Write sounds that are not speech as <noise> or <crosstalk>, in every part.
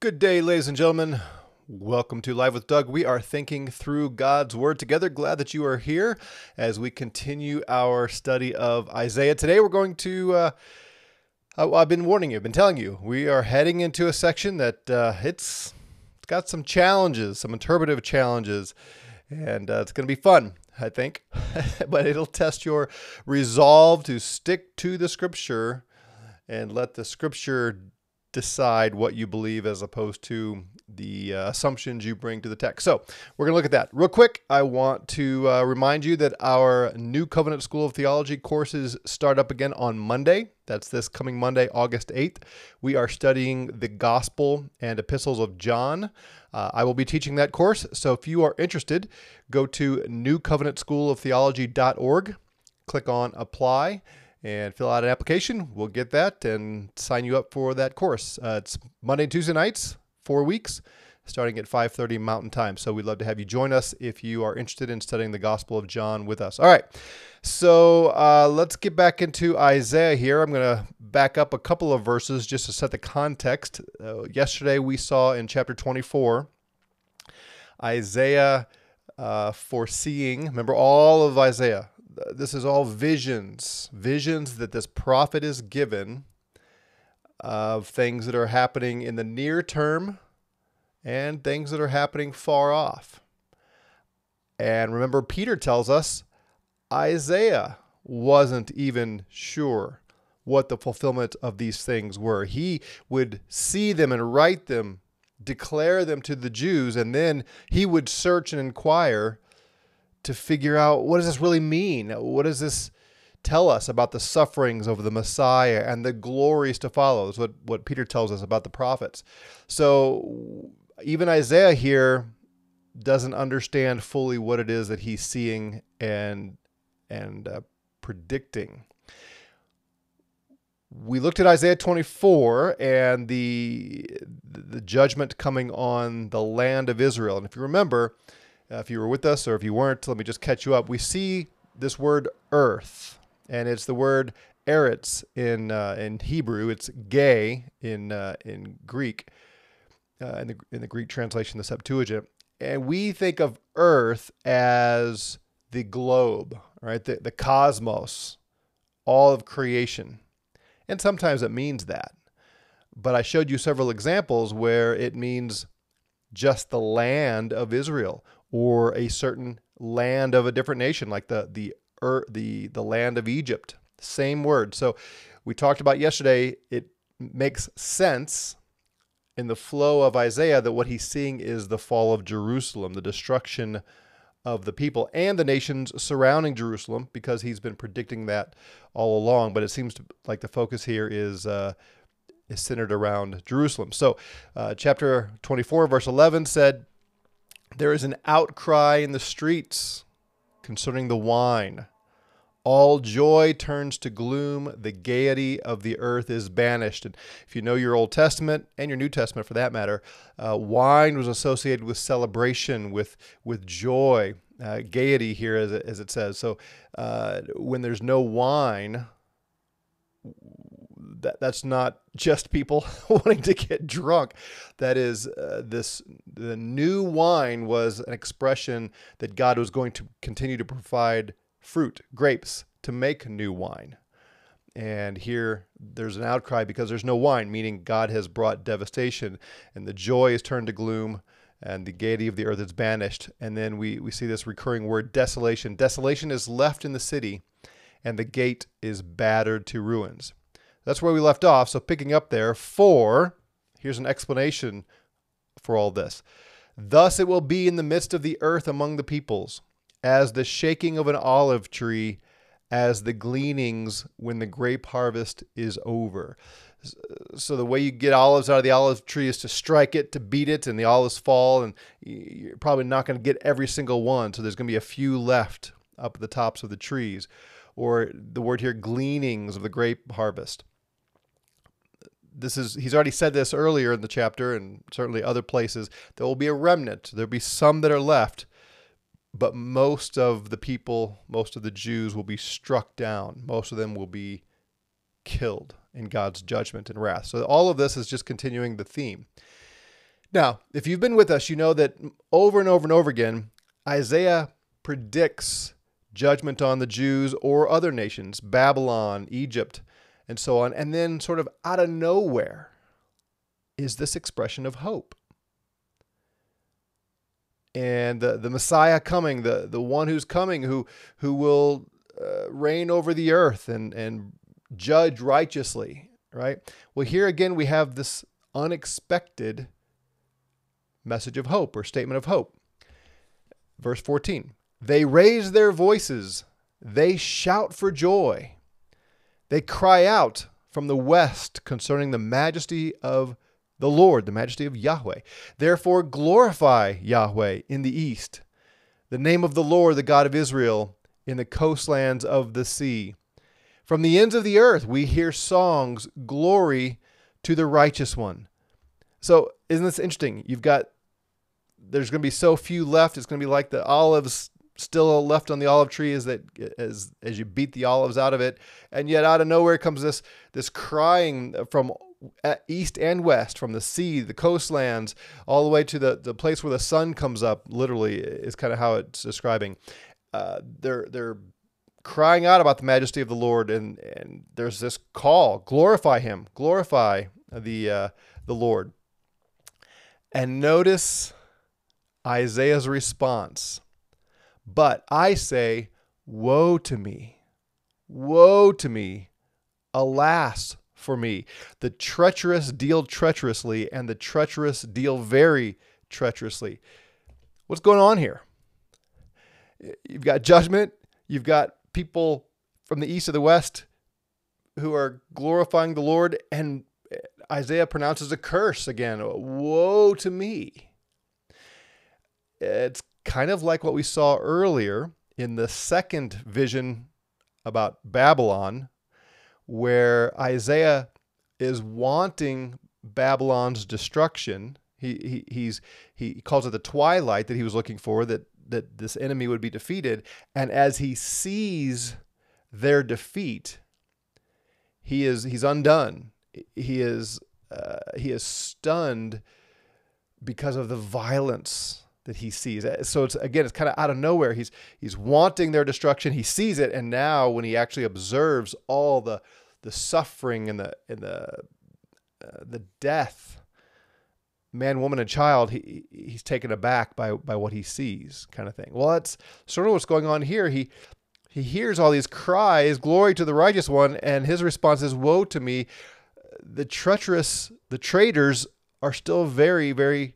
Good day, ladies and gentlemen. Welcome to Live with Doug. We are thinking through God's Word together. Glad that you are here as we continue our study of Isaiah. Today we're going to, uh, I've been warning you, I've been telling you, we are heading into a section that uh, it's, it's got some challenges, some interpretive challenges, and uh, it's going to be fun, I think. <laughs> but it'll test your resolve to stick to the Scripture and let the Scripture decide what you believe as opposed to the uh, assumptions you bring to the text. So we're going to look at that. Real quick, I want to uh, remind you that our New Covenant School of Theology courses start up again on Monday. That's this coming Monday, August 8th. We are studying the Gospel and Epistles of John. Uh, I will be teaching that course. So if you are interested, go to newcovenantschooloftheology.org, click on apply and fill out an application. We'll get that and sign you up for that course. Uh, it's Monday and Tuesday nights, four weeks, starting at 5:30 Mountain Time. So we'd love to have you join us if you are interested in studying the Gospel of John with us. All right, so uh, let's get back into Isaiah here. I'm going to back up a couple of verses just to set the context. Uh, yesterday we saw in chapter 24 Isaiah. Uh, foreseeing, remember all of Isaiah, this is all visions, visions that this prophet is given of things that are happening in the near term and things that are happening far off. And remember, Peter tells us Isaiah wasn't even sure what the fulfillment of these things were. He would see them and write them, declare them to the Jews, and then he would search and inquire to figure out what does this really mean? What does this tell us about the sufferings of the Messiah and the glories to follow? That's what, what Peter tells us about the prophets. So even Isaiah here doesn't understand fully what it is that he's seeing and and uh, predicting. We looked at Isaiah 24 and the the judgment coming on the land of Israel. And if you remember, uh, if you were with us or if you weren't, let me just catch you up. We see this word earth, and it's the word eretz in uh, in Hebrew. It's gay in uh, in Greek, uh, in the in the Greek translation, the Septuagint. And we think of earth as the globe, right? The, the cosmos, all of creation. And sometimes it means that. But I showed you several examples where it means just the land of Israel or a certain land of a different nation, like the the the the land of Egypt. Same word. So we talked about yesterday. It makes sense in the flow of Isaiah that what he's seeing is the fall of Jerusalem, the destruction of the people and the nations surrounding Jerusalem, because he's been predicting that all along. But it seems to, like the focus here is. Uh, is centered around Jerusalem. So, uh, chapter 24, verse 11 said, there is an outcry in the streets concerning the wine. All joy turns to gloom. The gaiety of the earth is banished. And if you know your Old Testament and your New Testament for that matter, uh, wine was associated with celebration, with, with joy, uh, gaiety here, as it, as it says. So uh, when there's no wine, that that's not just people <laughs> wanting to get drunk. That is uh, this the new wine was an expression that God was going to continue to provide fruit, grapes to make new wine. And here there's an outcry because there's no wine, meaning God has brought devastation and the joy is turned to gloom and the gaiety of the earth is banished. And then we, we see this recurring word desolation. Desolation is left in the city and the gate is battered to ruins. That's where we left off. So picking up there, for, here's an explanation for all this. Thus it will be in the midst of the earth among the peoples, as the shaking of an olive tree, as the gleanings when the grape harvest is over. So the way you get olives out of the olive tree is to strike it, to beat it, and the olives fall, and you're probably not going to get every single one. So there's going to be a few left up at the tops of the trees. Or the word here, gleanings of the grape harvest this is he's already said this earlier in the chapter and certainly other places there will be a remnant. There'll be some that are left but most of the people most of the jews will be struck down. Most of them will be killed in god's judgment and wrath. So all of this is just continuing the theme. Now, if you've been with us, you know that over and over and over again, Isaiah predicts judgment on the Jews or other nations, Babylon, Egypt, and so on. And then, sort of out of nowhere, is this expression of hope. And the, the Messiah coming, the, the one who's coming, who, who will uh, reign over the earth and, and judge righteously, right? Well, here again, we have this unexpected message of hope or statement of hope. Verse 14 They raise their voices, they shout for joy, they cry out from the west concerning the majesty of the Lord, the majesty of Yahweh. Therefore, glorify Yahweh in the east, the name of the Lord, the God of Israel, in the coastlands of the sea. From the ends of the earth, we hear songs, glory to the righteous one. So, isn't this interesting? You've got, there's going to be so few left. It's going to be like the olives still left on the olive tree as that as as you beat the olives out of it. And yet out of nowhere comes this this crying from east and west from the sea the coastlands all the way to the the place where the sun comes up literally is kind of how it's describing. Uh, they're they're crying out about the majesty of the Lord and and there's this call glorify him glorify the uh, the Lord. And notice Isaiah's response. But I say, Woe to me! Woe to me! Alas for me! The treacherous deal treacherously, and the treacherous deal very treacherously. What's going on here? You've got judgment, you've got people from the east of the west who are glorifying the Lord, and Isaiah pronounces a curse again. Woe to me. It's kind of like what we saw earlier in the second vision about Babylon, where Isaiah is wanting Babylon's destruction. He, he, he's, he calls it the twilight that he was looking for, that, that this enemy would be defeated. And as he sees their defeat, he is he's undone he is uh, he is stunned because of the violence that he sees. Uh, so it's again, it's kind of out of nowhere. He's he's wanting their destruction. He sees it, and now when he actually observes all the the suffering and the and the uh, the death, man, woman, and child, he he's taken aback by by what he sees, kind of thing. Well, that's sort of what's going on here. He he hears all these cries, "Glory to the righteous one," and his response is, "Woe to me." the treacherous, the traitors are still very, very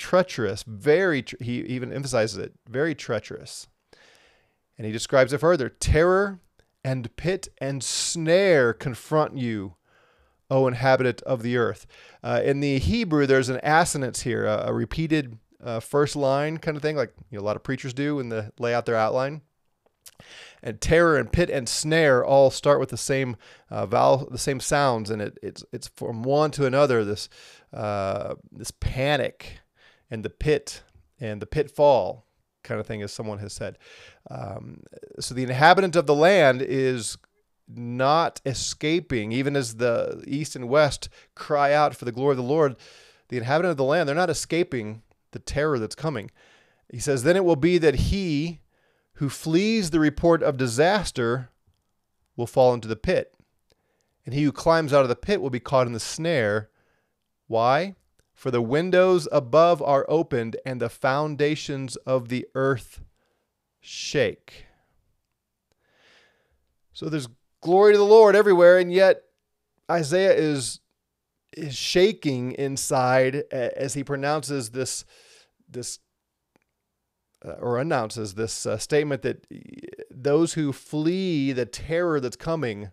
treacherous. Very, he even emphasizes it, very treacherous. And he describes it further terror and pit and snare confront you, O inhabitant of the earth. Uh, in the Hebrew, there's an assonance here, a, a repeated uh, first line kind of thing, like you know, a lot of preachers do when they lay out their outline and terror and pit and snare all start with the same uh, vowel, the same sounds, and it, it's it's from one to another. This uh, this panic and the pit and the pitfall kind of thing, as someone has said. Um, so the inhabitant of the land is not escaping, even as the east and west cry out for the glory of the Lord. The inhabitant of the land, they're not escaping the terror that's coming. He says, Then it will be that he who flees the report of disaster will fall into the pit. And he who climbs out of the pit will be caught in the snare. Why? For the windows above are opened, and the foundations of the earth shake. So there's glory to the Lord everywhere, and yet Isaiah is is shaking inside as he pronounces this this uh, or announces this uh, statement that those who flee the terror that's coming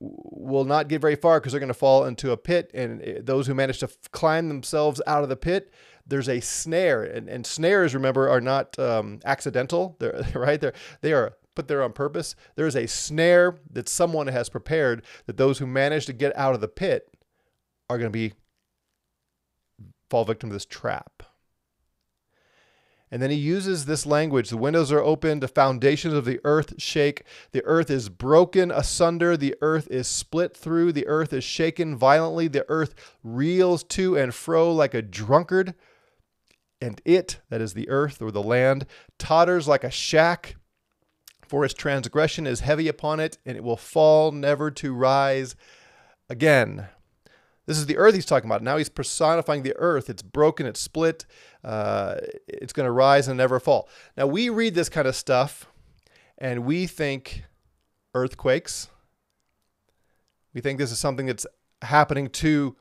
will not get very far because they're going to fall into a pit. And uh, those who manage to climb themselves out of the pit, there's a snare. And, and snares, remember, are not um, accidental. They're <laughs> right. They're they are put there on purpose. There is a snare that someone has prepared that those who manage to get out of the pit are going to be fall victim to this trap. And then he uses this language the windows are open, the foundations of the earth shake, the earth is broken asunder, the earth is split through, the earth is shaken violently, the earth reels to and fro like a drunkard. And it, that is the earth or the land, totters like a shack, for its transgression is heavy upon it, and it will fall never to rise again. This is the earth he's talking about. Now he's personifying the earth. It's broken, it's split, uh, it's going to rise and never fall. Now we read this kind of stuff and we think earthquakes. We think this is something that's happening to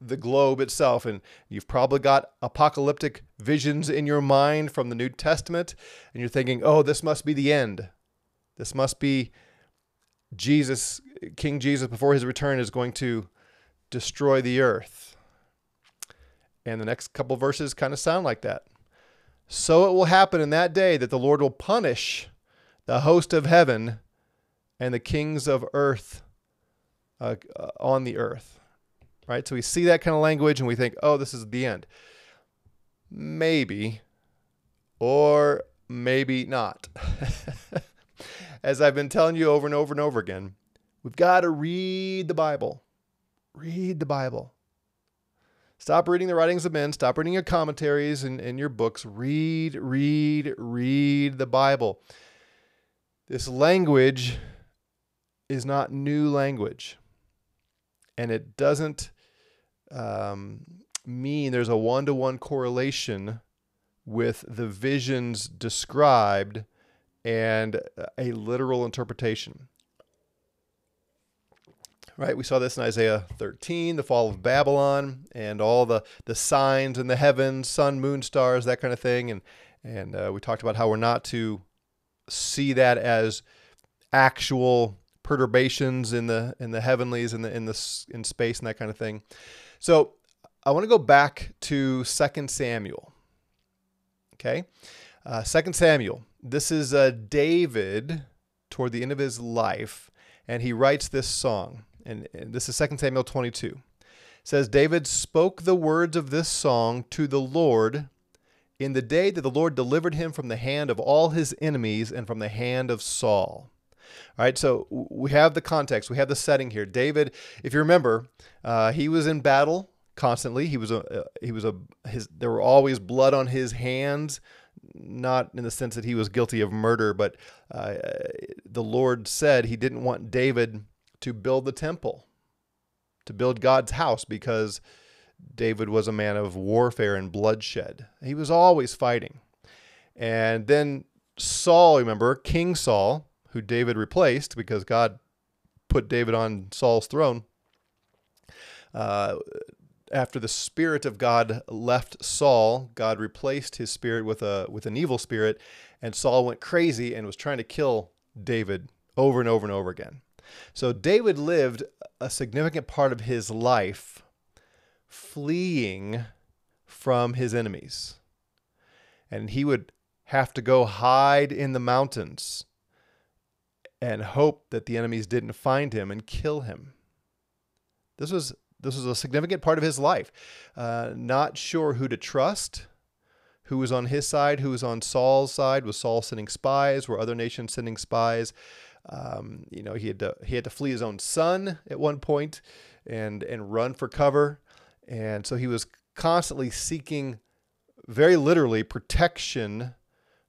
the globe itself. And you've probably got apocalyptic visions in your mind from the New Testament. And you're thinking, oh, this must be the end. This must be Jesus, King Jesus, before his return, is going to destroy the earth. And the next couple verses kind of sound like that. So it will happen in that day that the Lord will punish the host of heaven and the kings of earth uh, uh, on the earth. Right? So we see that kind of language and we think, oh, this is the end. Maybe, or maybe not. <laughs> As I've been telling you over and over and over again, we've got to read the Bible. Read the Bible. Stop reading the writings of men. Stop reading your commentaries and, and your books. Read, read, read the Bible. This language is not new language. And it doesn't um, mean there's a one to one correlation with the visions described and a literal interpretation right? We saw this in Isaiah 13, the fall of Babylon, and all the, the signs in the heavens, sun, moon, stars, that kind of thing. And, and uh, we talked about how we're not to see that as actual perturbations in the in the heavenlies in the in the in space and that kind of thing. So I want to go back to Second Samuel. Okay, uh, Second Samuel. This is uh, David toward the end of his life, and he writes this song and, and this is 2 Samuel 22. It says, David spoke the words of this song to the Lord in the day that the Lord delivered him from the hand of all his enemies and from the hand of Saul. All right, so we have the context, we have the setting here. David, if you remember, uh, he was in battle constantly. He was a uh, he was a his. There were always blood on his hands, not in the sense that he was guilty of murder, but uh, the Lord said he didn't want David to build the temple, to build God's house, because David was a man of warfare and bloodshed. He was always fighting. And then Saul, remember, King Saul, who David replaced because God put David on Saul's throne. Uh, after the spirit of God left Saul, God replaced his spirit with a with an evil spirit, and Saul went crazy and was trying to kill David over and over and over again. So David lived a significant part of his life fleeing from his enemies. And he would have to go hide in the mountains and hope that the enemies didn't find him and kill him. This was this was a significant part of his life. Uh, not sure who to trust, who was on his side, who was on Saul's side. Was Saul sending spies? Were other nations sending spies? Um, you know, he had to he had to flee his own son at one point and and run for cover, and so he was constantly seeking, very literally, protection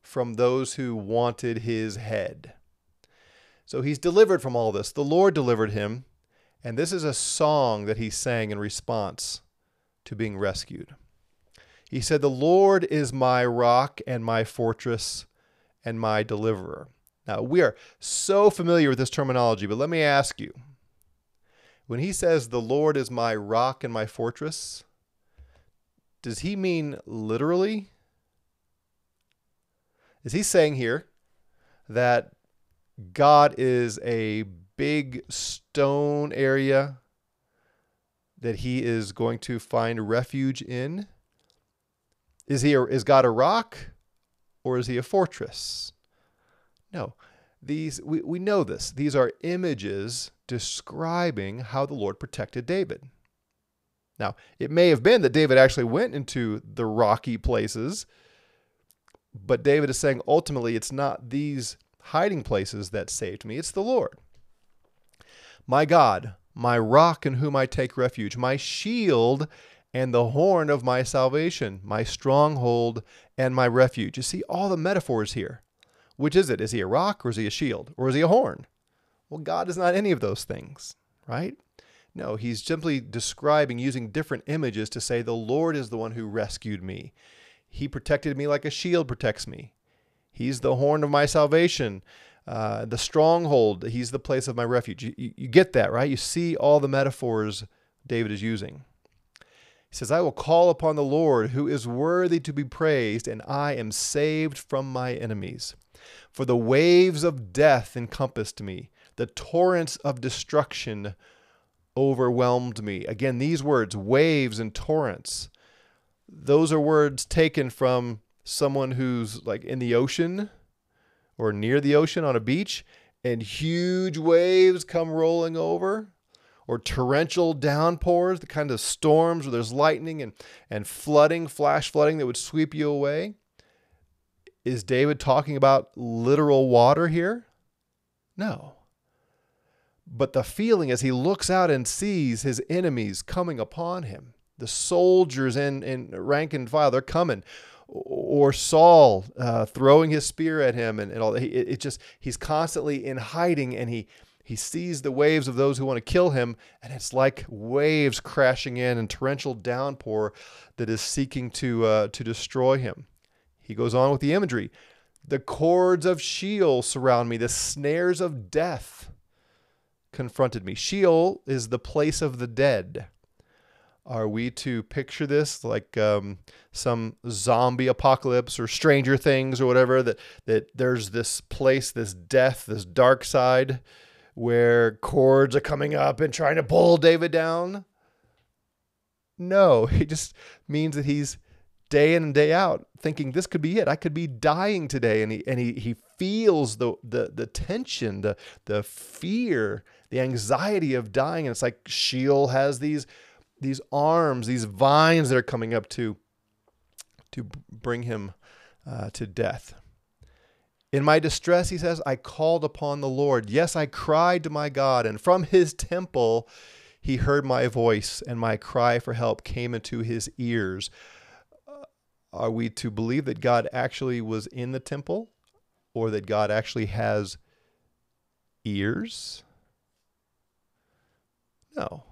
from those who wanted his head. So he's delivered from all this. The Lord delivered him, and this is a song that he sang in response to being rescued. He said, The Lord is my rock and my fortress and my deliverer. Now, we are so familiar with this terminology, but let me ask you when he says, The Lord is my rock and my fortress, does he mean literally? Is he saying here that God is a big stone area that he is going to find refuge in? Is he a, is God a rock or is he a fortress? No. These we, we know this. These are images describing how the Lord protected David. Now, it may have been that David actually went into the rocky places But David is saying ultimately it's not these hiding places that saved me, it's the Lord. My God, my rock in whom I take refuge, my shield and the horn of my salvation, my stronghold and my refuge. You see all the metaphors here. Which is it? Is he a rock or is he a shield or is he a horn? Well, God is not any of those things, right? No, he's simply describing using different images to say the Lord is the one who rescued me. He protected me like a shield protects me. He's the horn of my salvation, uh, the stronghold. He's the place of my refuge. You, you, you get that, right? You see all the metaphors David is using. He says, I will call upon the Lord who is worthy to be praised, and I am saved from my enemies. For the waves of death encompassed me, the torrents of destruction overwhelmed me. Again, these words, waves and torrents, those are words taken from someone who's like in the ocean or near the ocean on a beach and huge waves come rolling over or torrential downpours, the kind of storms where there's lightning and, and flooding, flash flooding that would sweep you away. Is David talking about literal water here? No. But the feeling as he looks out and sees his enemies coming upon him, the soldiers in, in rank and file, they're coming. Or Saul uh, throwing his spear at him and, and all that. It, it just, he's constantly in hiding and he, he sees the waves of those who want to kill him, and it's like waves crashing in and torrential downpour that is seeking to, uh, to destroy him. He goes on with the imagery. The cords of Sheol surround me, the snares of death confronted me. Sheol is the place of the dead. Are we to picture this like um, some zombie apocalypse or Stranger Things or whatever? That that there's this place, this death, this dark side, where cords are coming up and trying to pull David down. No, <laughs> it just means that he's day in and day out thinking this could be it. I could be dying today. And he and he he feels the the the tension, the the fear, the anxiety of dying. And it's like Sheol has these these arms, these vines that are coming up to to bring him uh, to death. In my distress, he says, I called upon the Lord. Yes, I cried to my God, and from his temple he heard my voice, and my cry for help came into his ears. Uh, are we to believe that God actually was in the temple or that God actually has ears? No.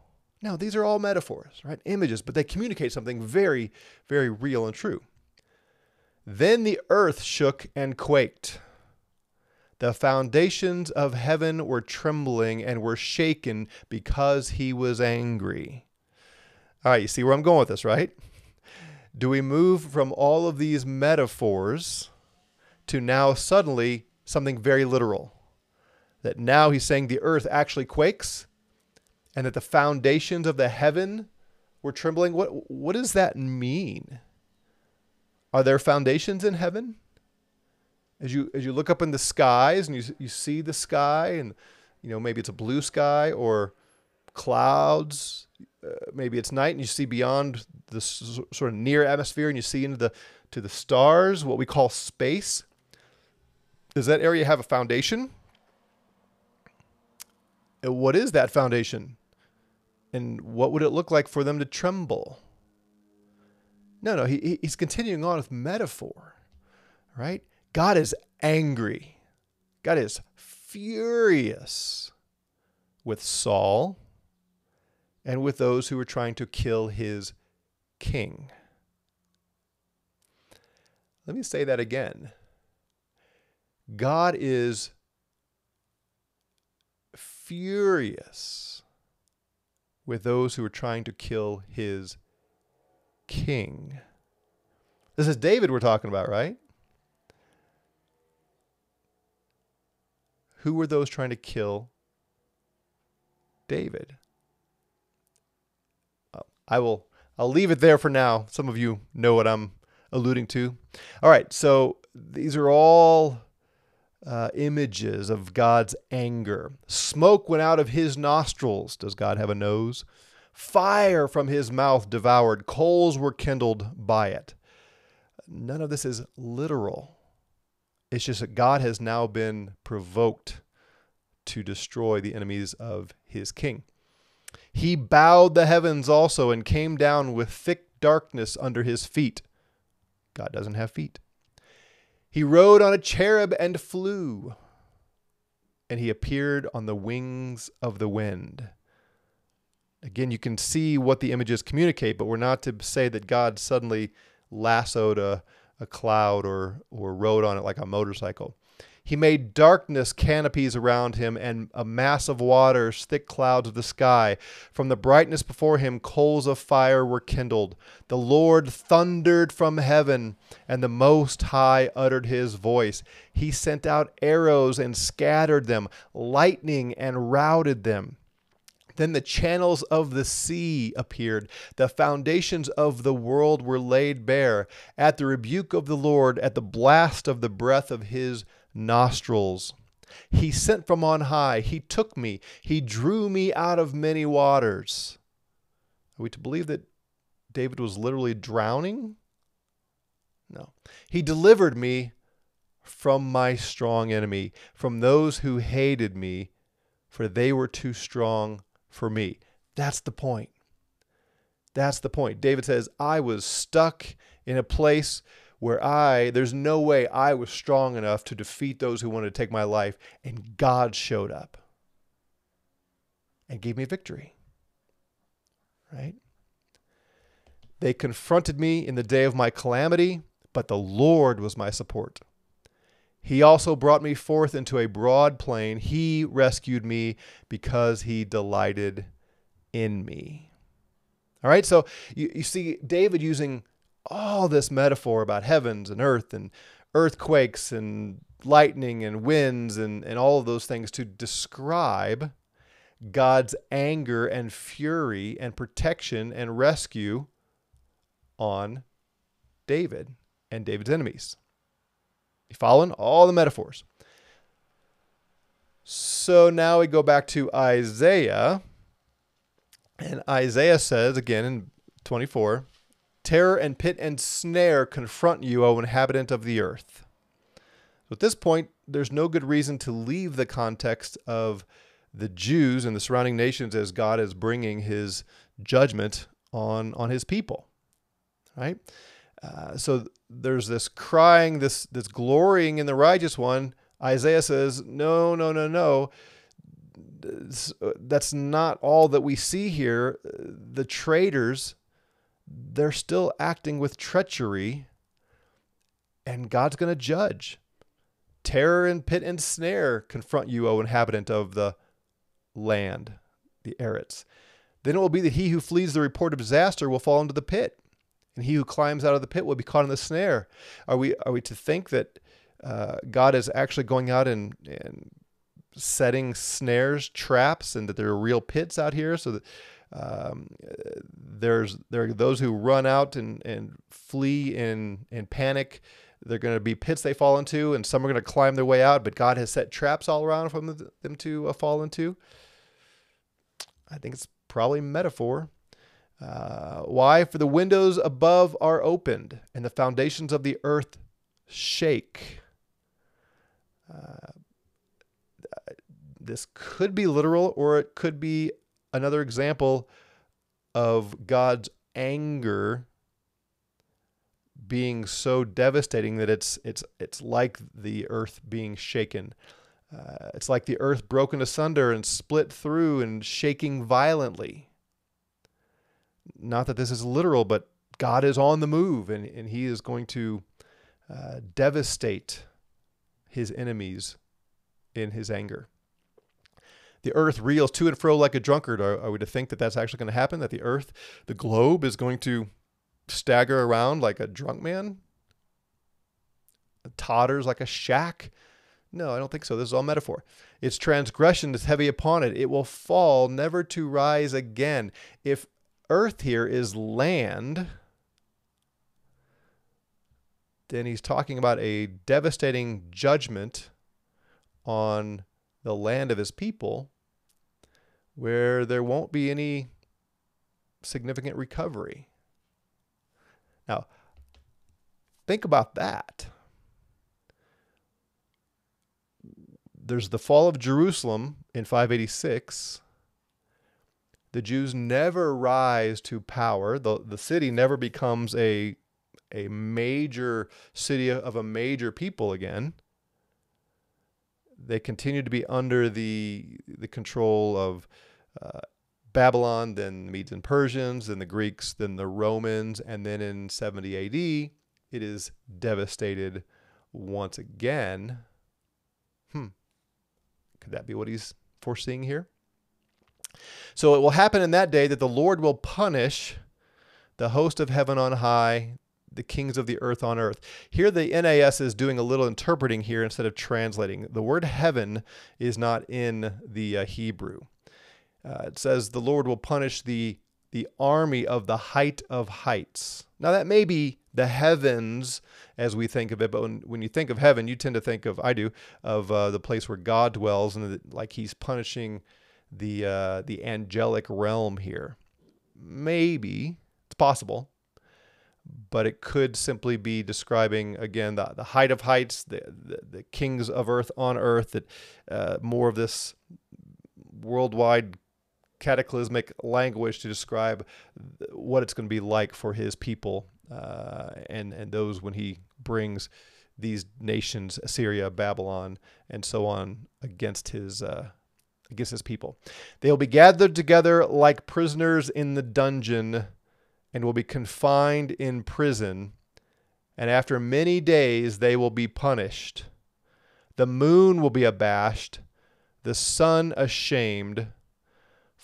No, these are all metaphors, right? Images, but they communicate something very, very real and true. Then the earth shook and quaked. The foundations of heaven were trembling and were shaken because he was angry. All right, you see where I'm going with this, right? do we move from all of these metaphors to now suddenly something very literal? That now he's saying the earth actually quakes and that the foundations of the heaven were trembling. What, what does that mean? Are there foundations in heaven? As you, as you look up in the skies and you, you see the sky and you know maybe it's a blue sky or clouds uh, maybe it's night and you see beyond the s- sort of near atmosphere and you see into the to the stars, what we call space. Does that area have a foundation? And what is that foundation? And what would it look like for them to tremble? No, no, he, he's continuing on with metaphor, right? God is angry. God is furious with Saul and with those who were trying to kill his king. Let me say that again. God is furious with those who are trying to kill his king. This is David we're talking about, right? Who were those trying to kill David? I will I'll leave it there for now. Some of you know what I'm alluding to. All right, so these are all uh, images of God's anger. Smoke went out of his nostrils. Does God have a nose? Fire from his mouth devoured. Coals were kindled by it. None of this is literal. It's just that God has now been provoked to destroy the enemies of his king. He bowed the heavens also and came down with thick darkness under his feet. God doesn't have feet. He rode on a cherub and flew, and he appeared on the wings of the wind. Again, you can see what the images communicate, but we're not to say that God suddenly lassoed a, a cloud or, or rode on it like a motorcycle. He made darkness canopies around him and a mass of waters, thick clouds of the sky. From the brightness before him, coals of fire were kindled. The Lord thundered from heaven, and the Most High uttered his voice. He sent out arrows and scattered them, lightning and routed them. Then the channels of the sea appeared. The foundations of the world were laid bare. At the rebuke of the Lord, at the blast of the breath of his nostrils. He sent from on high. He took me. He drew me out of many waters. Are we to believe that David was literally drowning? No. He delivered me from my strong enemy, from those who hated me, for they were too strong for me. That's the point. That's the point. David says, I was stuck in a place where I, there's no way I was strong enough to defeat those who wanted to take my life, and God showed up and gave me victory. Right? They confronted me in the day of my calamity, but the Lord was my support. He also brought me forth into a broad plain. He rescued me because he delighted in me. All right, so you, you see David using all this metaphor about heavens and earth and earthquakes and lightning and winds and, and all of those things to describe God's anger and fury and protection and rescue on David and David's enemies. You following all the metaphors? So now we go back to Isaiah. And Isaiah says again in 24 Terror and pit and snare confront you, O inhabitant of the earth. So at this point, there's no good reason to leave the context of the Jews and the surrounding nations as God is bringing his judgment on, on his people. Right? Uh, so there's this crying, this, this glorying in the righteous one. Isaiah says, no, no, no, no. That's not all that we see here. The traitors they're still acting with treachery, and God's going to judge. Terror and pit and snare confront you, O inhabitant of the land, the Eretz. Then it will be that he who flees the report of disaster will fall into the pit, and he who climbs out of the pit will be caught in the snare. Are we are we to think that uh, God is actually going out and, and setting snares, traps, and that there are real pits out here, so that um, there's there are those who run out and, and flee in in panic. They're going to be pits they fall into, and some are going to climb their way out. But God has set traps all around for them to uh, fall into. I think it's probably metaphor. Uh, why? For the windows above are opened, and the foundations of the earth shake. Uh, this could be literal, or it could be another example of God's anger being so devastating that it's it's it's like the earth being shaken. Uh, it's like the earth broken asunder and split through and shaking violently. Not that this is literal, but God is on the move and, and he is going to uh, devastate his enemies in his anger the earth reels to and fro like a drunkard. Are, are we to think that that's actually going to happen? That the earth, the globe, is going to stagger around like a drunk man? Totters like a shack? No, I don't think so. This is all metaphor. Its transgression is heavy upon it. It will fall, never to rise again. If earth here is land, then he's talking about a devastating judgment on the land of his people where there won't be any significant recovery. Now, think about that. there's the fall of Jerusalem in 586. The Jews never rise to power. The, the city never becomes a, a major city of a major people again. They continue to be under the, the control of uh, Babylon, then the Medes and Persians, then the Greeks, then the Romans, and then in 70 AD, it is devastated once again. Hmm. Could that be what he's foreseeing here? So it will happen in that day that the Lord will punish the host of heaven on high, the kings of the earth on earth. Here, the NAS is doing a little interpreting here instead of translating. The word heaven is not in the uh, Hebrew. Uh, it says the Lord will punish the the army of the height of heights. Now that may be the heavens as we think of it, but when, when you think of heaven, you tend to think of I do of uh, the place where God dwells, and like He's punishing the uh, the angelic realm here. Maybe it's possible, but it could simply be describing again the, the height of heights, the, the, the kings of earth on earth, that uh, more of this worldwide cataclysmic language to describe what it's going to be like for his people uh, and and those when he brings these nations Assyria, Babylon, and so on against his uh, against his people. They will be gathered together like prisoners in the dungeon, and will be confined in prison. And after many days they will be punished. The moon will be abashed, the sun ashamed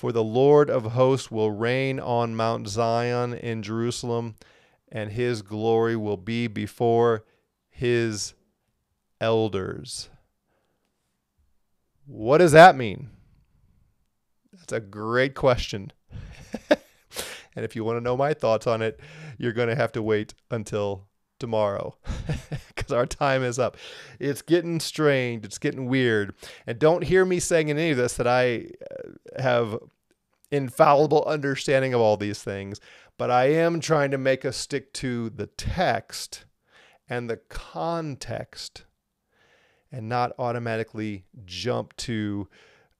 for the Lord of hosts will reign on Mount Zion in Jerusalem, and his glory will be before his elders. What does that mean? That's a great question. <laughs> and if you want to know my thoughts on it, you're going to have to wait until tomorrow <laughs> because our time is up. It's getting strange. It's getting weird. And don't hear me saying in any of this that I uh, have infallible understanding of all these things, but I am trying to make us stick to the text and the context and not automatically jump to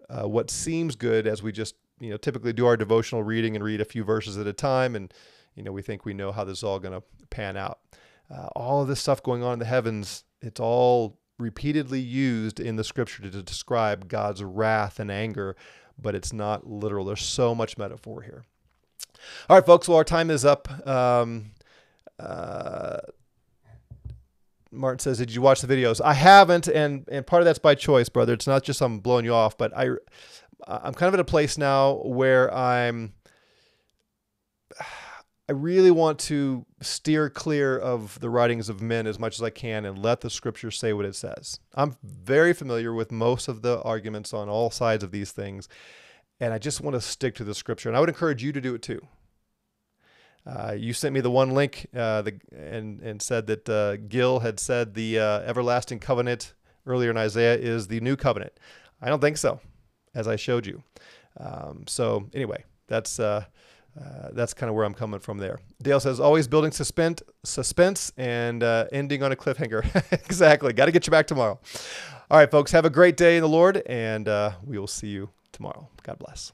uh, what seems good as we just you know typically do our devotional reading and read a few verses at a time and you know we think we know how this is all going to pan out uh, all of this stuff going on in the heavens, it's all repeatedly used in the scripture to describe God's wrath and anger, but it's not literal. There's so much metaphor here. All right, folks, well, our time is up. Um, uh, Martin says, "Did you watch the videos?" I haven't, and and part of that's by choice, brother. It's not just I'm blowing you off, but I I'm kind of at a place now where I'm <sighs> I really want to steer clear of the writings of men as much as I can and let the scripture say what it says. I'm very familiar with most of the arguments on all sides of these things, and I just want to stick to the scripture. And I would encourage you to do it too. Uh, you sent me the one link uh, the, and, and said that uh, Gil had said the uh, everlasting covenant earlier in Isaiah is the new covenant. I don't think so, as I showed you. Um, so, anyway, that's uh, uh, that's kind of where I'm coming from there. Dale says, always building suspense, suspense and ending on a cliffhanger. <laughs> exactly. Got to get you back tomorrow. All right, folks, have a great day in the Lord, and we will see you tomorrow. God bless.